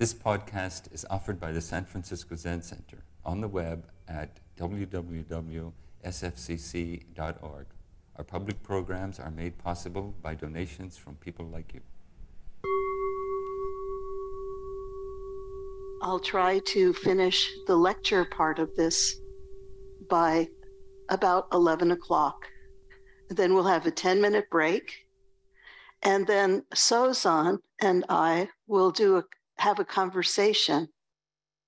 This podcast is offered by the San Francisco Zen Center on the web at www.sfzc.org. Our public programs are made possible by donations from people like you. I'll try to finish the lecture part of this by about 11 o'clock. Then we'll have a 10 minute break. And then Sozan and I will do a have a conversation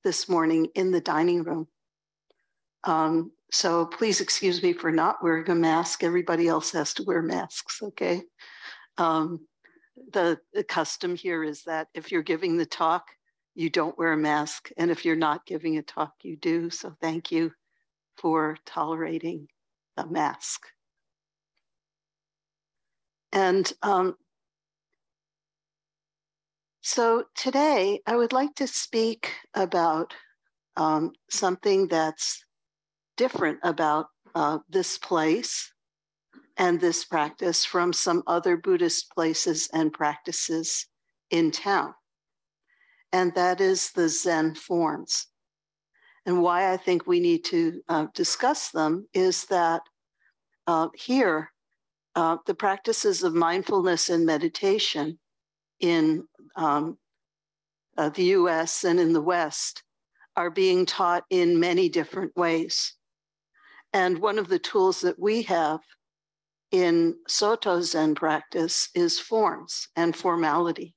this morning in the dining room. Um, so please excuse me for not wearing a mask. Everybody else has to wear masks, okay? Um, the, the custom here is that if you're giving the talk, you don't wear a mask. And if you're not giving a talk, you do. So thank you for tolerating the mask. And um, so today I would like to speak about um, something that's different about uh, this place and this practice from some other Buddhist places and practices in town. And that is the Zen forms. And why I think we need to uh, discuss them is that uh, here, uh, the practices of mindfulness and meditation in um, uh, the US and in the West are being taught in many different ways. And one of the tools that we have in Soto Zen practice is forms and formality.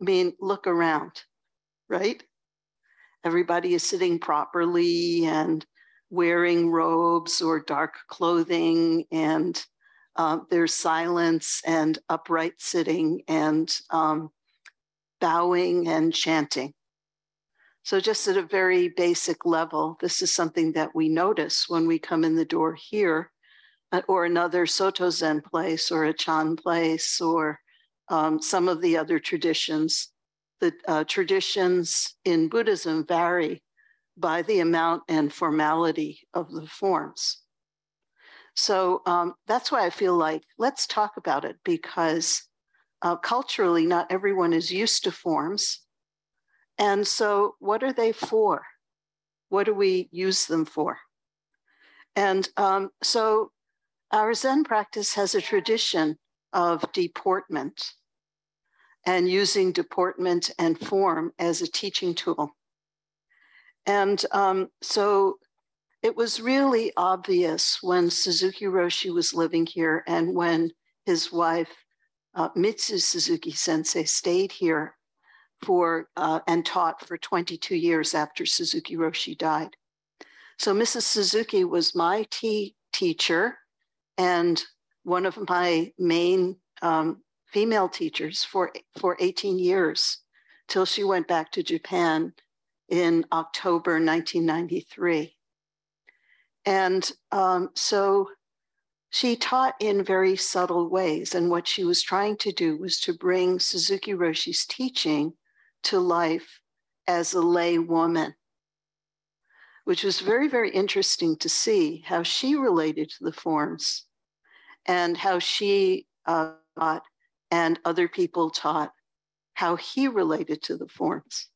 I mean, look around, right? Everybody is sitting properly and wearing robes or dark clothing and uh, there's silence and upright sitting and um, bowing and chanting. So, just at a very basic level, this is something that we notice when we come in the door here, uh, or another Soto Zen place, or a Chan place, or um, some of the other traditions. The uh, traditions in Buddhism vary by the amount and formality of the forms. So um, that's why I feel like let's talk about it because uh, culturally, not everyone is used to forms. And so, what are they for? What do we use them for? And um, so, our Zen practice has a tradition of deportment and using deportment and form as a teaching tool. And um, so it was really obvious when Suzuki Roshi was living here and when his wife, uh, Mitsu Suzuki Sensei, stayed here for uh, and taught for 22 years after Suzuki Roshi died. So Mrs. Suzuki was my tea teacher and one of my main um, female teachers for, for 18 years till she went back to Japan in October 1993. And um, so she taught in very subtle ways. And what she was trying to do was to bring Suzuki Roshi's teaching to life as a lay woman, which was very, very interesting to see how she related to the forms and how she uh, taught and other people taught how he related to the forms.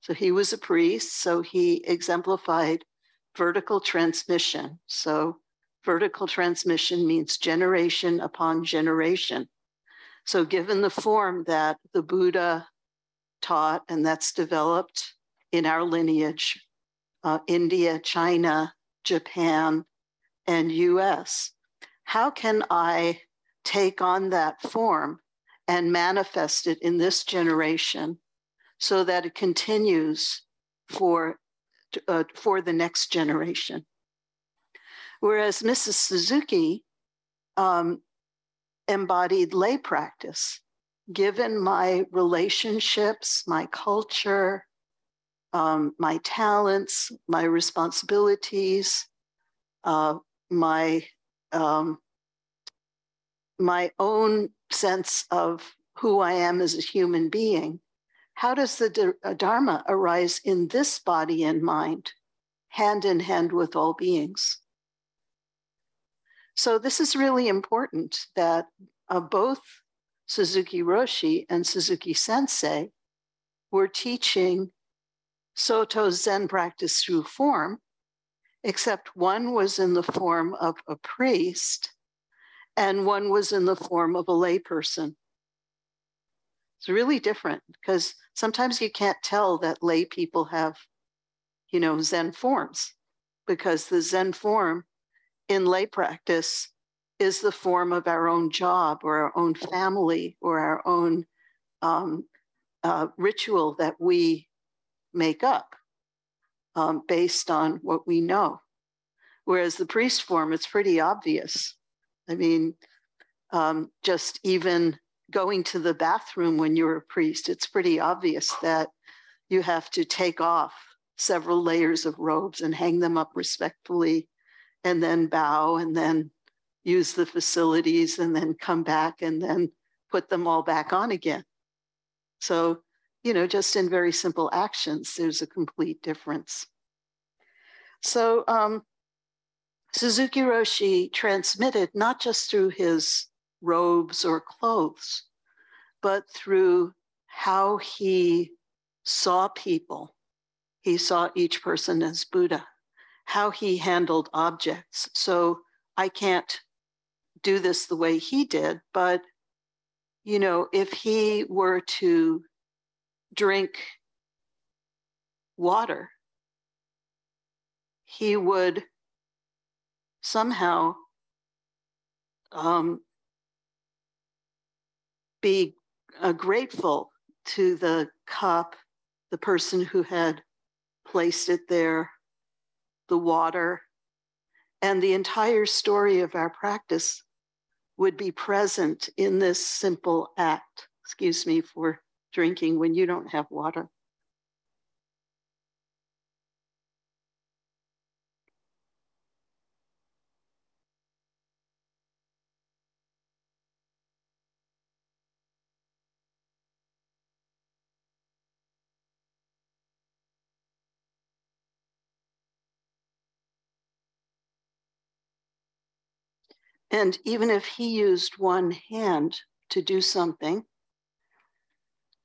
So he was a priest, so he exemplified vertical transmission. So, vertical transmission means generation upon generation. So, given the form that the Buddha taught and that's developed in our lineage, uh, India, China, Japan, and US, how can I take on that form and manifest it in this generation so that it continues for uh, for the next generation. Whereas Mrs. Suzuki um, embodied lay practice, given my relationships, my culture, um, my talents, my responsibilities, uh, my um, my own sense of who I am as a human being, how does the uh, Dharma arise in this body and mind, hand in hand with all beings? So, this is really important that uh, both Suzuki Roshi and Suzuki Sensei were teaching Soto Zen practice through form, except one was in the form of a priest and one was in the form of a layperson. It's really different because sometimes you can't tell that lay people have, you know, Zen forms because the Zen form in lay practice is the form of our own job or our own family or our own um, uh, ritual that we make up um, based on what we know. Whereas the priest form, it's pretty obvious. I mean, um, just even going to the bathroom when you're a priest, it's pretty obvious that you have to take off several layers of robes and hang them up respectfully and then bow and then use the facilities and then come back and then put them all back on again. So, you know, just in very simple actions, there's a complete difference. So, um, Suzuki Roshi transmitted not just through his robes or clothes, but through how he saw people. He saw each person as Buddha, how he handled objects. So I can't do this the way he did, but you know, if he were to drink water, he would somehow um, be uh, grateful to the cup, the person who had placed it there, the water, and the entire story of our practice would be present in this simple act. Excuse me for drinking when you don't have water. And even if he used one hand to do something,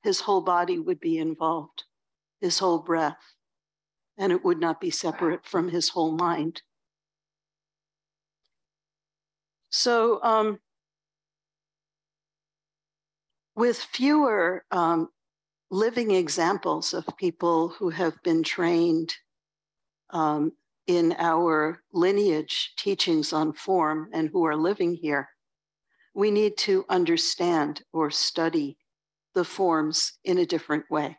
his whole body would be involved, his whole breath, and it would not be separate from his whole mind. So, um, with fewer um, living examples of people who have been trained um, in our lineage teachings on form and who are living here, we need to understand or study the forms in a different way.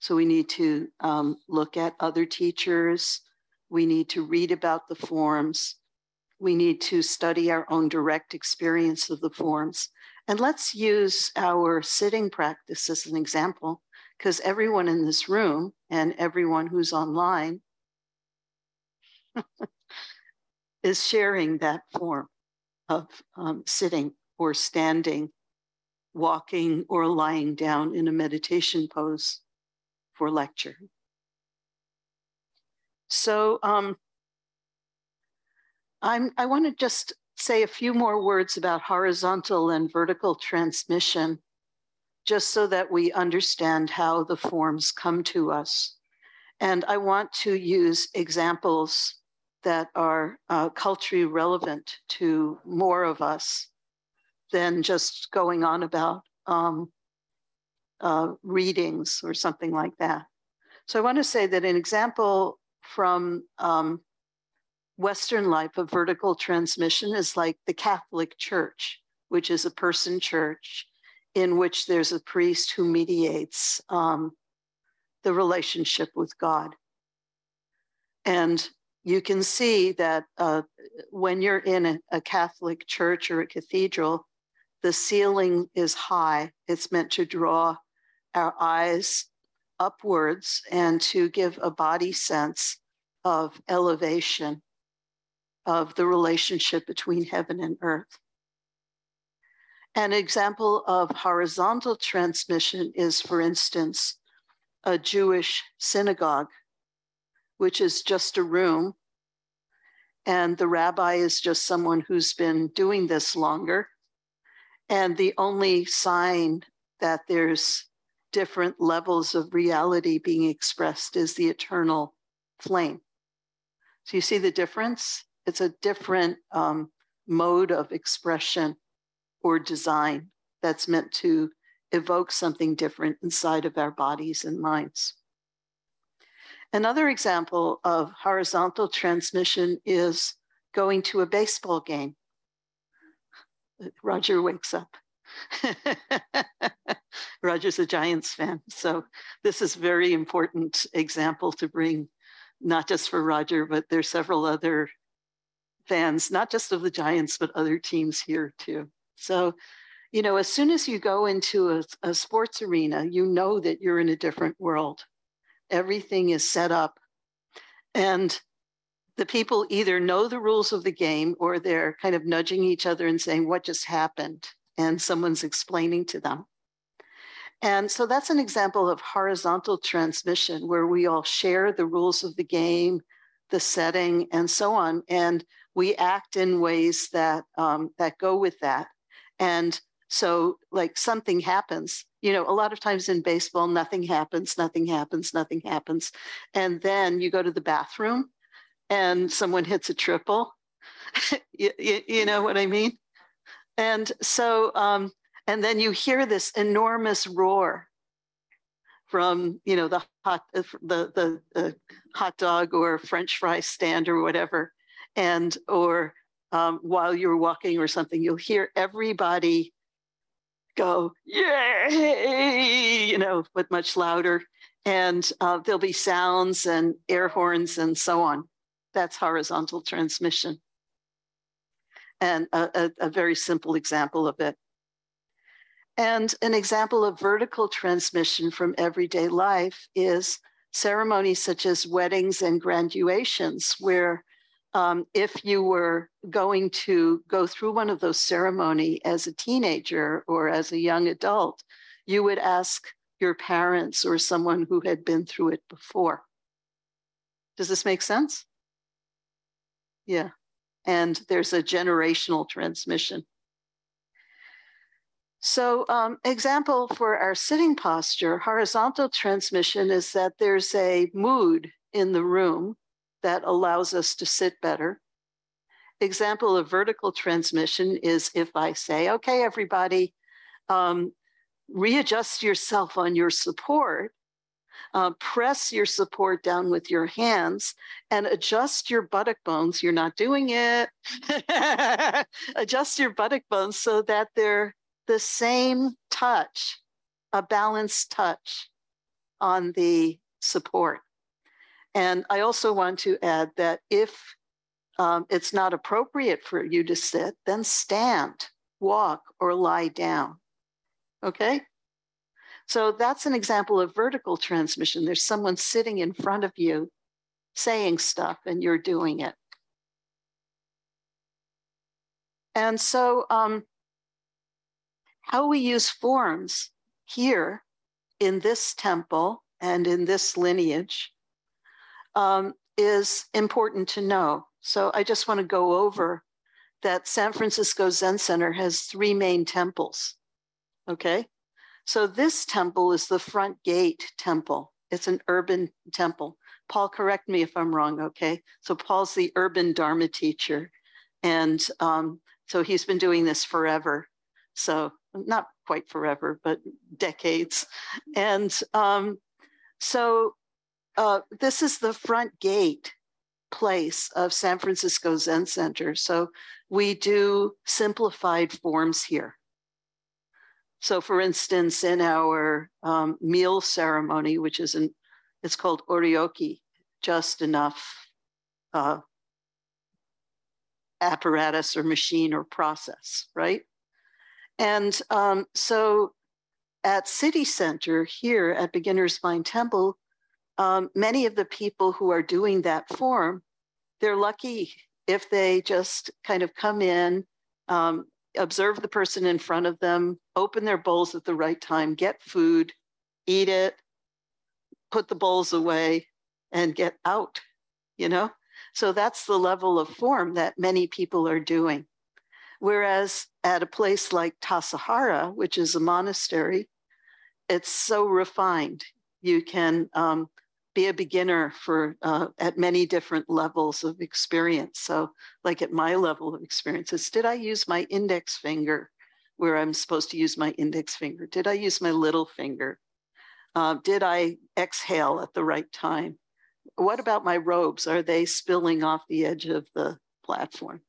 So we need to um, look at other teachers. We need to read about the forms. We need to study our own direct experience of the forms. And let's use our sitting practice as an example, because everyone in this room and everyone who's online is sharing that form of um, sitting or standing, walking or lying down in a meditation pose for lecture. So um, I'm, I want to just say a few more words about horizontal and vertical transmission, just so that we understand how the forms come to us. And I want to use examples that are uh, culturally relevant to more of us than just going on about um, uh, readings or something like that. So I want to say that an example from um, Western life of vertical transmission is like the Catholic Church, which is a person church in which there's a priest who mediates um, the relationship with God. And you can see that uh, when you're in a, a, Catholic church or a cathedral, the ceiling is high. It's meant to draw our eyes upwards and to give a body sense of elevation of the relationship between heaven and earth. An example of horizontal transmission is, for instance, a Jewish synagogue which is just a room. And the rabbi is just someone who's been doing this longer. And the only sign that there's different levels of reality being expressed is the eternal flame. So you see the difference? It's a different um, mode of expression or design that's meant to evoke something different inside of our bodies and minds. Another example of horizontal transmission is going to a baseball game. Roger wakes up. Roger's a Giants fan. So this is very important example to bring, not just for Roger, but there's several other fans, not just of the Giants, but other teams here too. So, you know, as soon as you go into a, a sports arena, you know that you're in a different world. Everything is set up. And the people either know the rules of the game or they're kind of nudging each other and saying, What just happened? And someone's explaining to them. And so that's an example of horizontal transmission where we all share the rules of the game, the setting, and so on. And we act in ways that um, that go with that. And so, like something happens. You know, a lot of times in baseball, nothing happens, nothing happens, nothing happens, and then you go to the bathroom, and someone hits a triple. you, you, you, know what I mean? And so, um, and then you hear this enormous roar from you know the hot the the uh, hot dog or French fry stand or whatever, and or um, while you're walking or something, you'll hear everybody go, yay, you know, but much louder. And uh, there'll be sounds and air horns and so on. That's horizontal transmission. And a, a, a very simple example of it. And an example of vertical transmission from everyday life is ceremonies such as weddings and graduations, where um, if you were going to go through one of those ceremony as a teenager or as a young adult, you would ask your parents or someone who had been through it before. Does this make sense? Yeah. And there's a generational transmission. So, um, example for our sitting posture, horizontal transmission is that there's a mood in the room that allows us to sit better. Example of vertical transmission is if I say, okay, everybody, um, readjust yourself on your support, uh, press your support down with your hands and adjust your buttock bones. You're not doing it. adjust your buttock bones so that they're the same touch, a balanced touch on the support. And I also want to add that if um, it's not appropriate for you to sit, then stand, walk, or lie down. Okay? So that's an example of vertical transmission. There's someone sitting in front of you saying stuff, and you're doing it. And so, um, how we use forms here in this temple and in this lineage um, is important to know. So I just want to go over that San Francisco Zen Center has three main temples. Okay. So this temple is the front gate temple. It's an urban temple. Paul, correct me if I'm wrong. Okay. So Paul's the urban Dharma teacher. And um, so he's been doing this forever. So not quite forever, but decades. And um, so uh, this is the front gate place of San Francisco Zen Center. So we do simplified forms here. So, for instance, in our um, meal ceremony, which is an, it's called oryoki, just enough uh, apparatus or machine or process, right? And um, so at City Center here at Beginner's Mind Temple, um, many of the people who are doing that form, they're lucky if they just kind of come in, um, observe the person in front of them, open their bowls at the right time, get food, eat it, put the bowls away, and get out, you know? So that's the level of form that many people are doing. Whereas at a place like Tassajara, which is a monastery, it's so refined. You can um, be a beginner for uh, at many different levels of experience. So, like at my level of experiences, did I use my index finger where I'm supposed to use my index finger? Did I use my little finger? Uh, did I exhale at the right time? What about my robes? Are they spilling off the edge of the platform?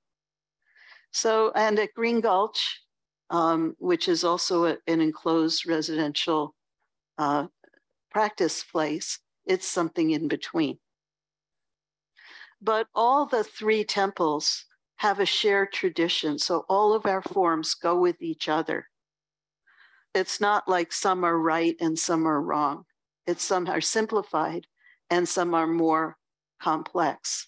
So, and at Green Gulch, um, which is also a, an enclosed residential uh, practice place, it's something in between. But all the three temples have a shared tradition. So all of our forms go with each other. It's not like some are right and some are wrong. It's some are simplified and some are more complex.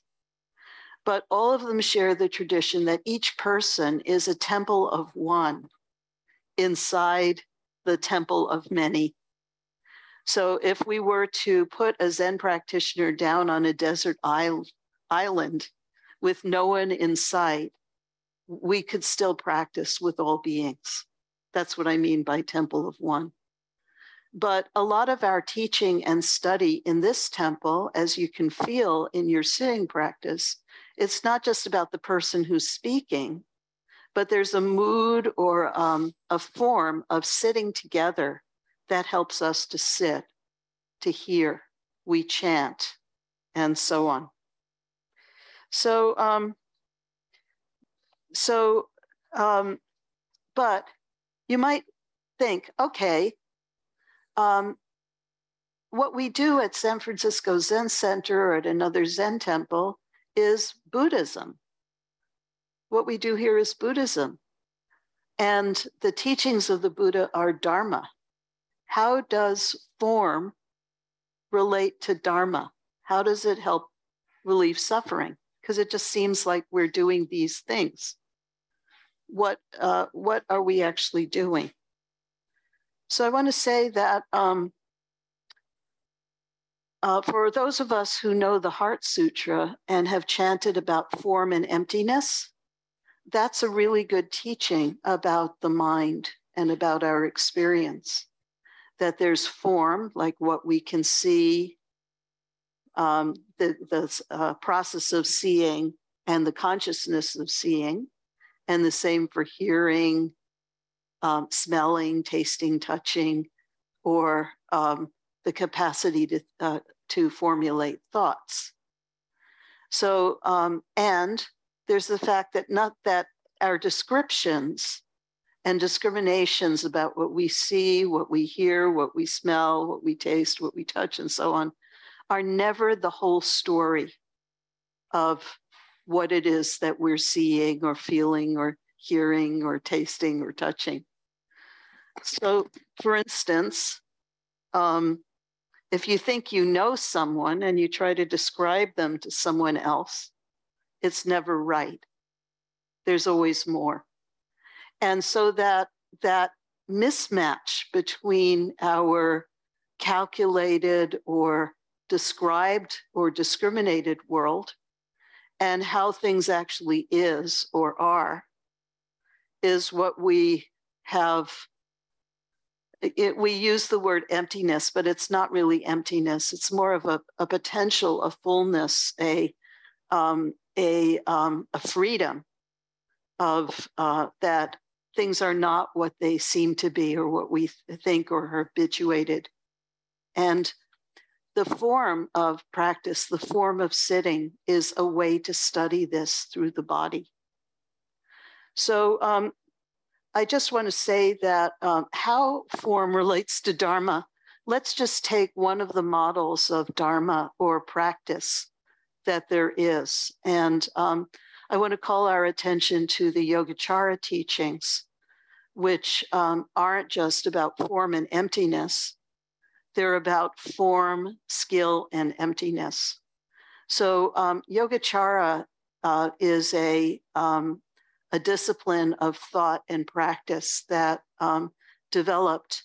But all of them share the tradition that each person is a temple of one inside the temple of many. So if we were to put a Zen practitioner down on a desert island with no one in sight, we could still practice with all beings. That's what I mean by temple of one. But a lot of our teaching and study in this temple, as you can feel in your sitting practice, it's not just about the person who's speaking, but there's a mood or um, a form of sitting together that helps us to sit, to hear. We chant, and so on. So, um, so, um, but you might think, okay, um, what we do at San Francisco Zen Center or at another Zen temple is Buddhism. What we do here is Buddhism. And the teachings of the Buddha are Dharma how does form relate to Dharma? How does it help relieve suffering? Because it just seems like we're doing these things. What, uh, what are we actually doing? So I want to say that um, uh, for those of us who know the Heart Sutra and have chanted about form and emptiness, that's a really good teaching about the mind and about our experience that there's form, like what we can see, um, the, the uh, process of seeing and the consciousness of seeing, and the same for hearing, um, smelling, tasting, touching, or um, the capacity to, uh, to formulate thoughts. So, um, and there's the fact that not that our descriptions and discriminations about what we see, what we hear, what we smell, what we taste, what we touch, and so on are never the whole story of what it is that we're seeing or feeling or hearing or tasting or touching. So, for instance, um, if you think you know someone and you try to describe them to someone else, it's never right. There's always more. And so that that mismatch between our calculated or described or discriminated world and how things actually is or are is what we have it, we use the word emptiness but it's not really emptiness. It's more of a, a potential a fullness a um, a, um, a freedom of uh, that things are not what they seem to be or what we think or are habituated. And the form of practice, the form of sitting, is a way to study this through the body. So um, I just want to say that um, how form relates to Dharma, let's just take one of the models of Dharma or practice that there is. And um, I want to call our attention to the Yogacara teachings which um, aren't just about form and emptiness, they're about form, skill, and emptiness. So, um, Yogacara uh, is a, um, a discipline of thought and practice that um, developed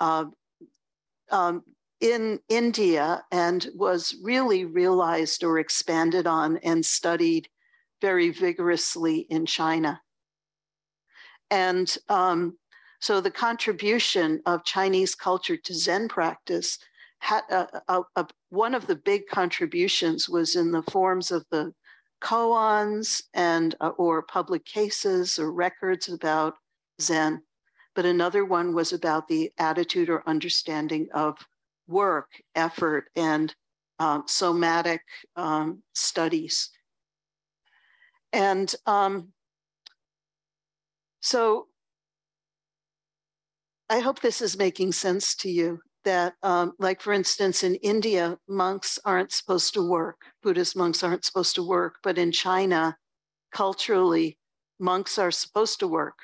uh, um, in India and was really realized or expanded on and studied very vigorously in China. And um, So the contribution of Chinese culture to Zen practice had uh, uh, uh, one of the big contributions was in the forms of the koans and or public cases or records about Zen. But another one was about the attitude or understanding of work, effort, and um, somatic um, studies. And um, so I hope this is making sense to you that, um, like, for instance, in India, monks aren't supposed to work, Buddhist monks aren't supposed to work, but in China, culturally, monks are supposed to work.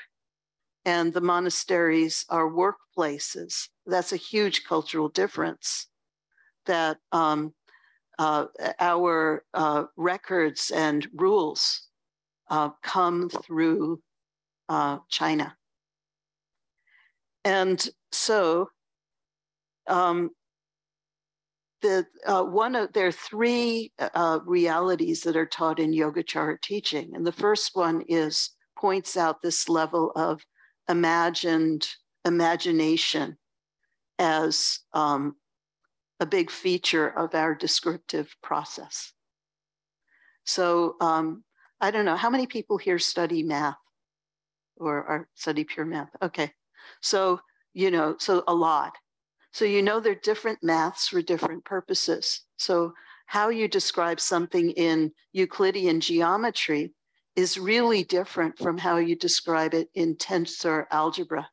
And the monasteries are workplaces. That's a huge cultural difference that um, uh, our uh, records and rules uh, come through uh, China. And so um, the uh, one of there are three uh, realities that are taught in Yogacara teaching, and the first one is points out this level of imagined imagination as um, a big feature of our descriptive process. So um, I don't know how many people here study math or, study pure math. Okay, so you know, so a lot. So you know there are different maths for different purposes. So how you describe something in Euclidean geometry is really different from how you describe it in tensor algebra,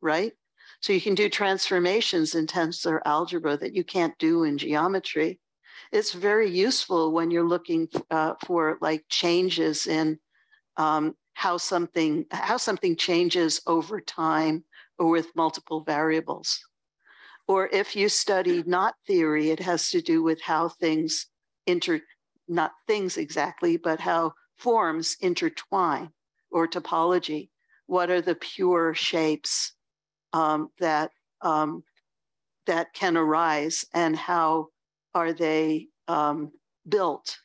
right? So you can do transformations in tensor algebra that you can't do in geometry. It's very useful when you're looking uh, for like changes in um, how something how something changes over time or with multiple variables. Or if you study knot theory, it has to do with how things inter, not things exactly, but how forms intertwine or topology. What are the pure shapes um, that um, that can arise, and how are they um, built?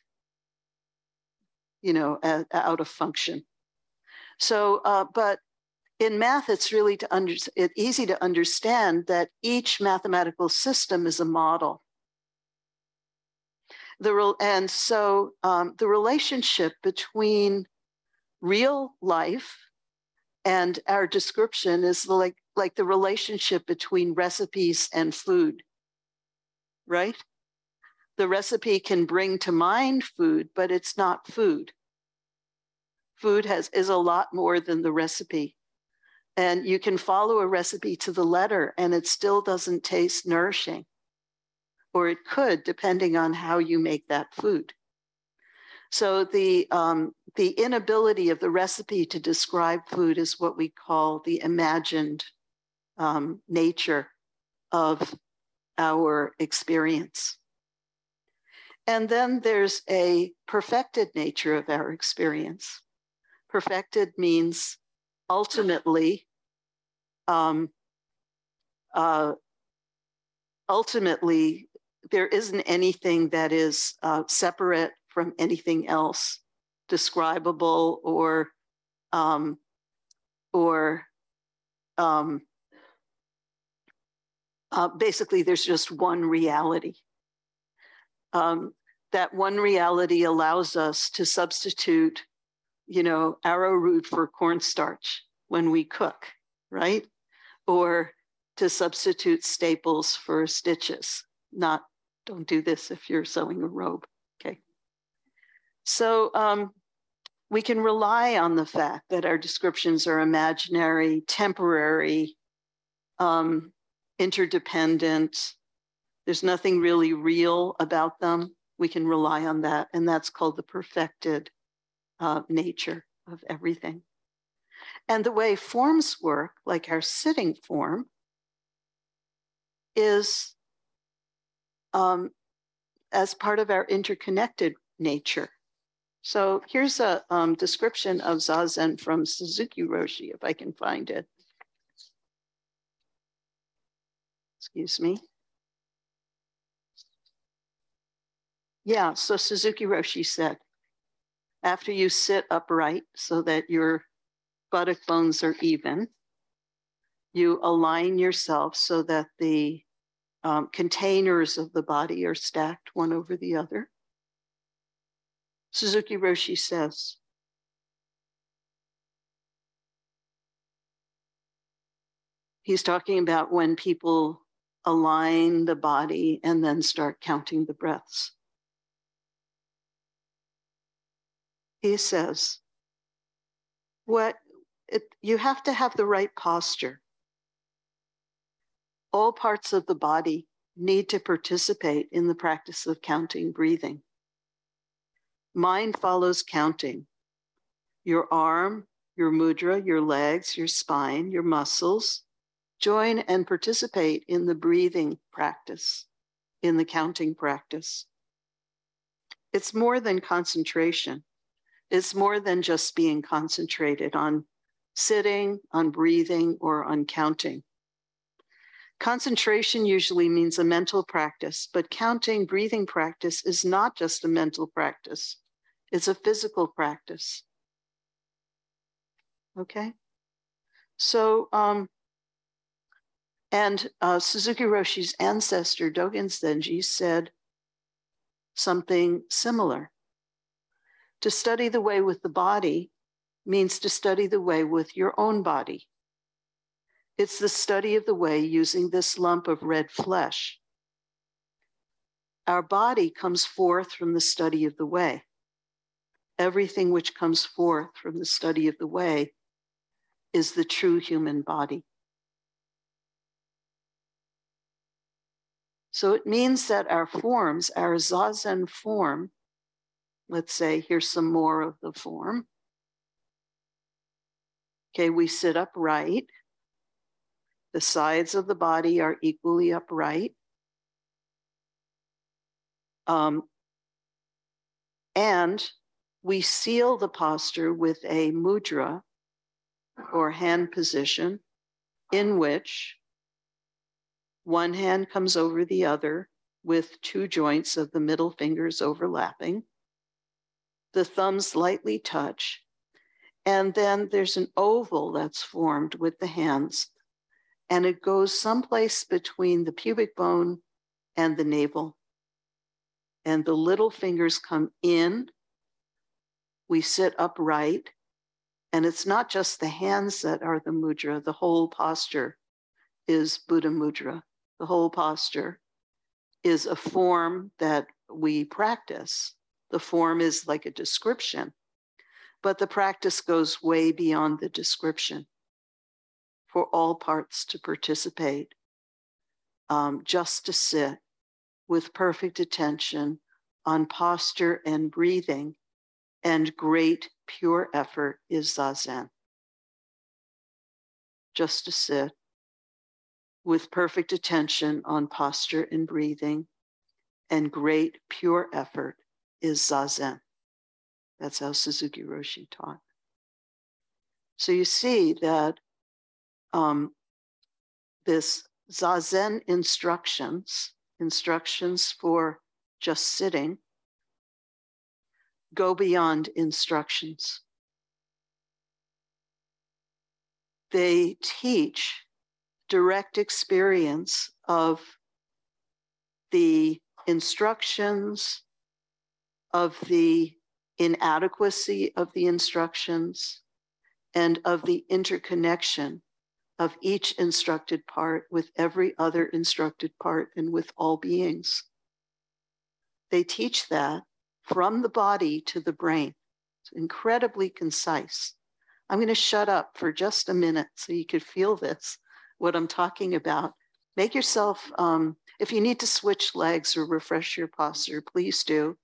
You know, out of function. So, uh, but in math, it's really to under, it, easy to understand that each mathematical system is a model. The, and so um, the relationship between real life and our description is like, like the relationship between recipes and food, right? The recipe can bring to mind food, but it's not food. Food has is a lot more than the recipe. And you can follow a recipe to the letter and it still doesn't taste nourishing. Or it could, depending on how you make that food. So the, um, the inability of the recipe to describe food is what we call the imagined um, nature of our experience. And then there's a perfected nature of our experience. Perfected means ultimately um, uh, ultimately, there isn't anything that is uh, separate from anything else, describable or um, or um, uh, basically, there's just one reality. Um, that one reality allows us to substitute, you know, arrowroot for cornstarch when we cook, right? or to substitute staples for stitches. Not, don't do this if you're sewing a robe, okay? So um, we can rely on the fact that our descriptions are imaginary, temporary, um, interdependent. There's nothing really real about them. We can rely on that, and that's called the perfected uh, nature of everything. And the way forms work, like our sitting form, is um, as part of our interconnected nature. So here's a um, description of Zazen from Suzuki Roshi, if I can find it. Excuse me. Yeah, so Suzuki Roshi said, after you sit upright so that your buttock bones are even. You align yourself so that the um, containers of the body are stacked one over the other. Suzuki Roshi says, he's talking about when people align the body and then start counting the breaths. He says, what it, you have to have the right posture. All parts of the body need to participate in the practice of counting breathing. Mind follows counting. Your arm, your mudra, your legs, your spine, your muscles join and participate in the breathing practice, in the counting practice. It's more than concentration. It's more than just being concentrated on sitting, on breathing, or on counting. Concentration usually means a mental practice, but counting, breathing practice is not just a mental practice, it's a physical practice. Okay? So, um, and uh, Suzuki Roshi's ancestor, Dogen Zenji, said something similar. To study the way with the body means to study the way with your own body. It's the study of the way using this lump of red flesh. Our body comes forth from the study of the way. Everything which comes forth from the study of the way is the true human body. So it means that our forms, our zazen form, let's say, here's some more of the form. Okay, we sit upright. The sides of the body are equally upright. Um, and we seal the posture with a mudra or hand position in which one hand comes over the other with two joints of the middle fingers overlapping. The thumbs lightly touch. And then there's an oval that's formed with the hands and it goes someplace between the pubic bone and the navel. And the little fingers come in. We sit upright. And it's not just the hands that are the mudra, the whole posture is Buddha mudra. The whole posture is a form that we practice. The form is like a description, but the practice goes way beyond the description for all parts to participate, um, just to sit with perfect attention on posture and breathing, and great pure effort is zazen. Just to sit with perfect attention on posture and breathing, and great pure effort is zazen. That's how Suzuki Roshi taught. So you see that um, this zazen instructions, instructions for just sitting, go beyond instructions. They teach direct experience of the instructions, of the inadequacy of the instructions, and of the interconnection of each instructed part with every other instructed part and with all beings. They teach that from the body to the brain. It's incredibly concise. I'm going to shut up for just a minute so you could feel this, what I'm talking about. Make yourself, um, if you need to switch legs or refresh your posture, please do.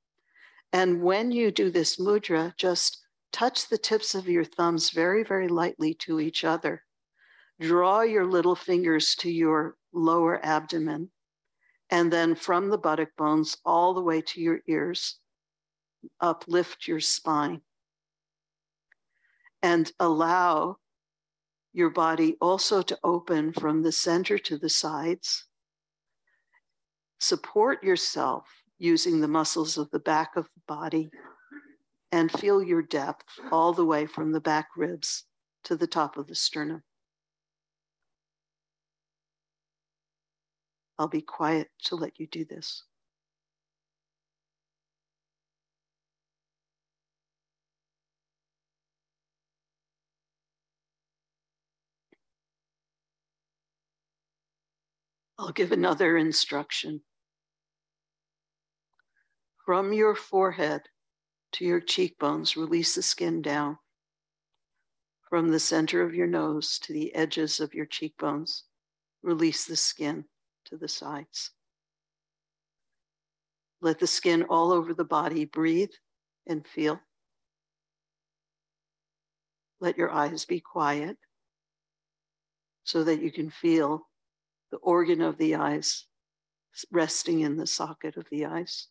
And when you do this mudra, just touch the tips of your thumbs very, very lightly to each other draw your little fingers to your lower abdomen, and then from the buttock bones all the way to your ears, uplift your spine. And allow your body also to open from the center to the sides. Support yourself using the muscles of the back of body and feel your depth all the way from the back ribs to the top of the sternum. I'll be quiet to let you do this. I'll give another instruction. From your forehead to your cheekbones, release the skin down. From the center of your nose to the edges of your cheekbones, release the skin to the sides. Let the skin all over the body breathe and feel. Let your eyes be quiet so that you can feel the organ of the eyes resting in the socket of the eyes.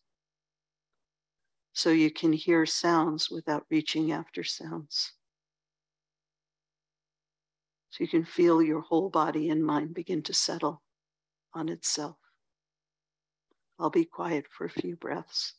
So you can hear sounds without reaching after sounds. So you can feel your whole body and mind begin to settle on itself. I'll be quiet for a few breaths.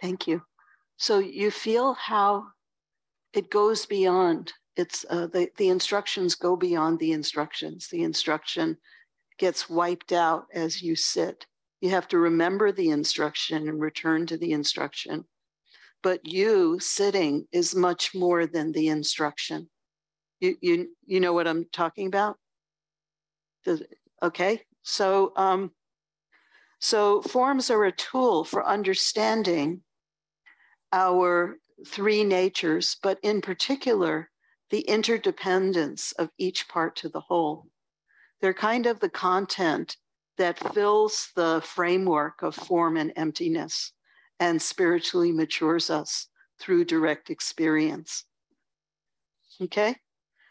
Thank you. So you feel how it goes beyond. It's uh, the the instructions go beyond the instructions. The instruction gets wiped out as you sit. You have to remember the instruction and return to the instruction. But you sitting is much more than the instruction. You you you know what I'm talking about? Does, okay, so um, so forms are a tool for understanding our three natures, but in particular, the interdependence of each part to the whole. They're kind of the content that fills the framework of form and emptiness and spiritually matures us through direct experience. Okay?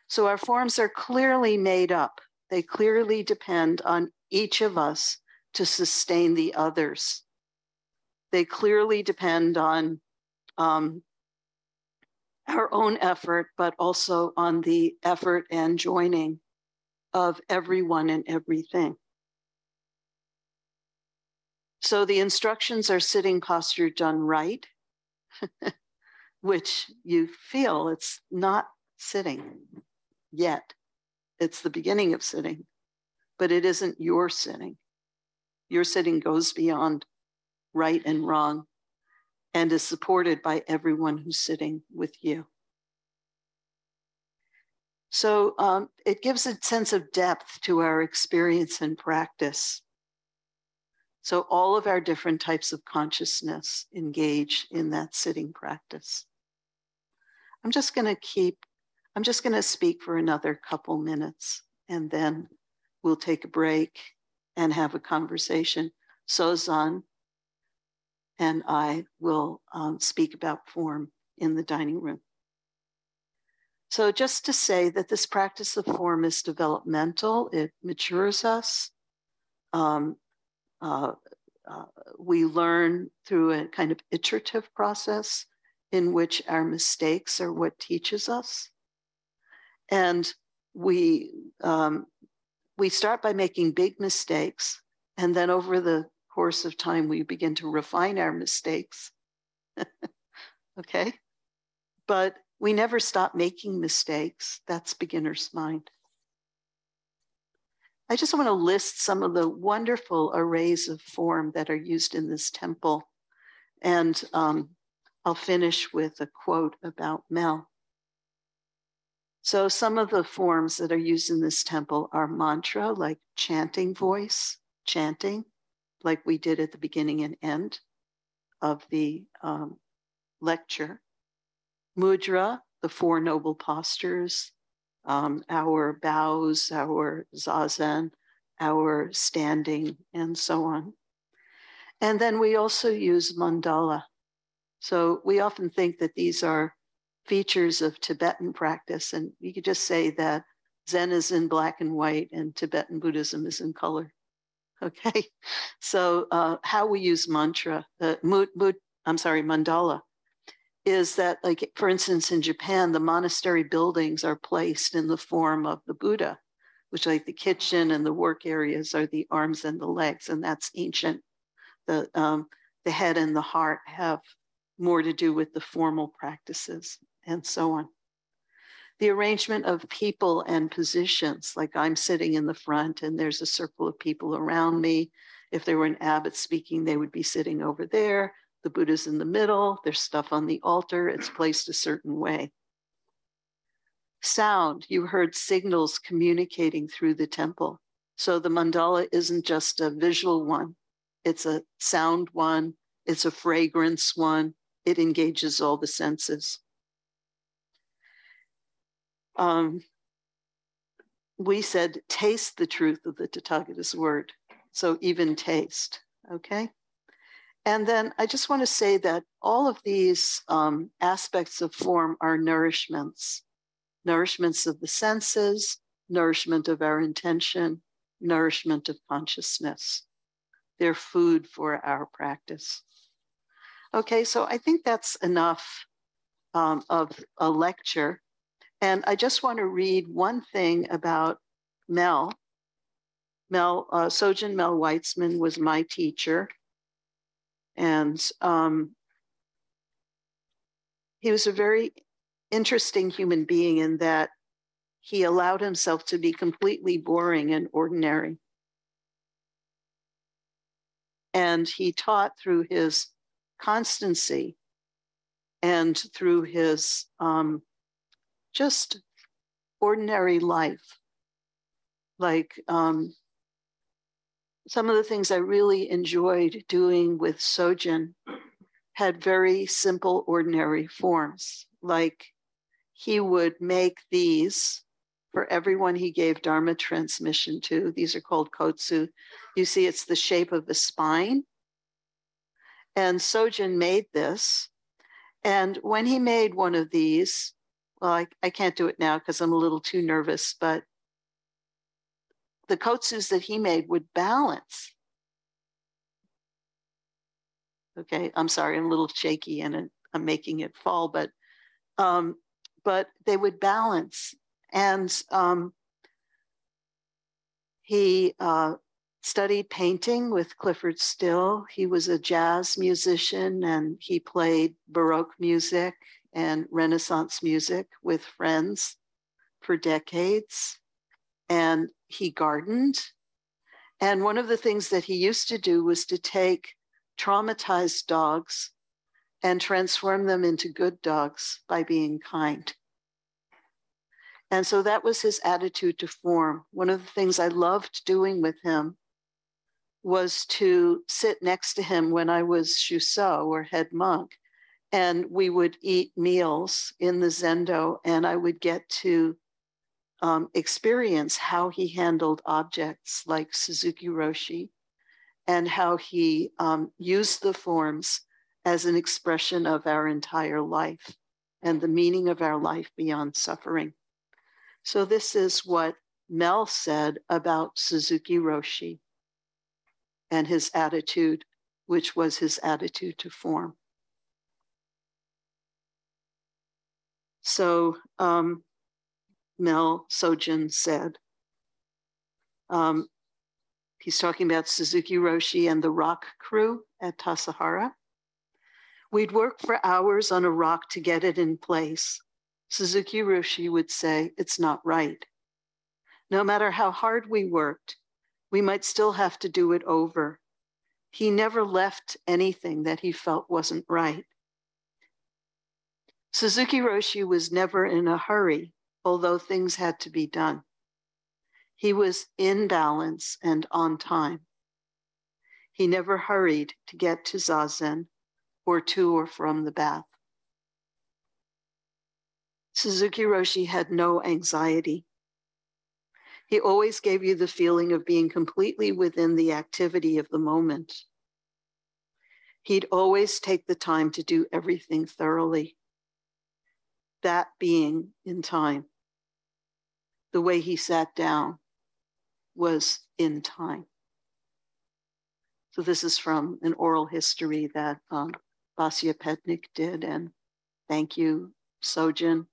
So our forms are clearly made up, they clearly depend on each of us to sustain the others. They clearly depend on um, our own effort, but also on the effort and joining of everyone and everything. So the instructions are sitting posture done right, which you feel it's not sitting yet. It's the beginning of sitting, but it isn't your sitting. Your sitting goes beyond right and wrong and is supported by everyone who's sitting with you. So um, it gives a sense of depth to our experience and practice. So all of our different types of consciousness engage in that sitting practice. I'm just going to keep, I'm just going to speak for another couple minutes and then we'll take a break and have a conversation. Sozan and I will um, speak about form in the dining room. So, just to say that this practice of form is developmental, it matures us. Um, uh, uh, we learn through a kind of iterative process in which our mistakes are what teaches us. And we, um, we start by making big mistakes. And then over the course of time, we begin to refine our mistakes. okay? But we never stop making mistakes. That's beginner's mind. I just want to list some of the wonderful arrays of form that are used in this temple. And um, I'll finish with a quote about Mel. So, some of the forms that are used in this temple are mantra, like chanting voice, chanting like we did at the beginning and end of the um, lecture. Mudra, the Four Noble Postures, um, our bows, our zazen, our standing, and so on. And then we also use mandala. So we often think that these are features of Tibetan practice, and you could just say that Zen is in black and white and Tibetan Buddhism is in color. Okay, so uh, how we use mantra, uh, mood, I'm sorry, mandala, is that like, for instance, in Japan, the monastery buildings are placed in the form of the Buddha. which like the kitchen and the work areas are the arms and the legs, and that's ancient. The, um, the head and the heart have more to do with the formal practices and so on. The arrangement of people and positions, like I'm sitting in the front and there's a circle of people around me. If there were an abbot speaking, they would be sitting over there. The Buddha's in the middle, there's stuff on the altar, it's placed a certain way. Sound, you heard signals communicating through the temple. So the mandala isn't just a visual one, it's a sound one, it's a fragrance one, it engages all the senses. Um, we said, taste the truth of the Tathagata's word. So even taste, okay? And then I just want to say that all of these um, aspects of form are nourishments nourishments of the senses, nourishment of our intention, nourishment of consciousness. They're food for our practice. Okay, so I think that's enough um, of a lecture. And I just want to read one thing about Mel. Mel, uh, Sojun Mel Weitzman was my teacher. And um, he was a very interesting human being in that he allowed himself to be completely boring and ordinary. And he taught through his constancy and through his um, just ordinary life. Like um, some of the things I really enjoyed doing with Sojun had very simple, ordinary forms. Like he would make these for everyone he gave Dharma transmission to. These are called kotsu. You see, it's the shape of a spine. And Sojun made this. And when he made one of these, well, I, I can't do it now because I'm a little too nervous, but the kotsus that he made would balance. Okay, I'm sorry, I'm a little shaky and I'm making it fall, but um, but they would balance. And um, he uh, studied painting with Clyfford Still. He was a jazz musician and he played Baroque music and Renaissance music with friends for decades. And he gardened. And one of the things that he used to do was to take traumatized dogs and transform them into good dogs by being kind. And so that was his attitude to form. One of the things I loved doing with him was to sit next to him when I was shuso or head monk. And we would eat meals in the zendo, and I would get to um, experience how he handled objects like Suzuki Roshi and how he um, used the forms as an expression of our entire life and the meaning of our life beyond suffering. So, this is what Mel said about Suzuki Roshi and his attitude, which was his attitude to form. So, um, Mel Sojun said, um, he's talking about Suzuki Roshi and the rock crew at Tassajara. We'd work for hours on a rock to get it in place. Suzuki Roshi would say, It's not right. No matter how hard we worked, we might still have to do it over. He never left anything that he felt wasn't right. Suzuki Roshi was never in a hurry, although things had to be done. He was in balance and on time. He never hurried to get to Zazen or to or from the bath. Suzuki Roshi had no anxiety. He always gave you the feeling of being completely within the activity of the moment. He'd always take the time to do everything thoroughly. That being in time. The way he sat down was in time. So, this is from an oral history that um, Vasya Petnik did. And thank you, Sojun,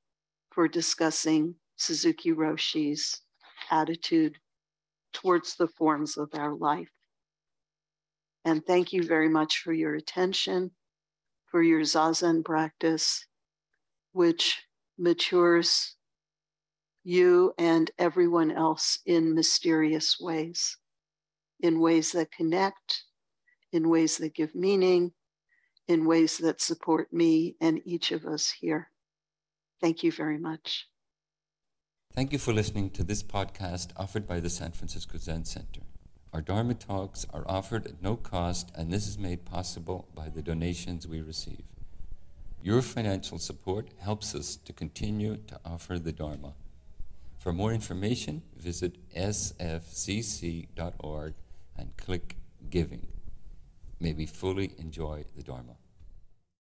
for discussing Suzuki Roshi's attitude towards the forms of our life. And thank you very much for your attention, for your Zazen practice, which matures you and everyone else in mysterious ways, in ways that connect, in ways that give meaning, in ways that support me and each of us here. Thank you very much. Thank you for listening to this podcast offered by the San Francisco Zen Center. Our Dharma talks are offered at no cost, and this is made possible by the donations we receive. Your financial support helps us to continue to offer the Dharma. For more information, visit sfzc.org and click Giving. May we fully enjoy the Dharma.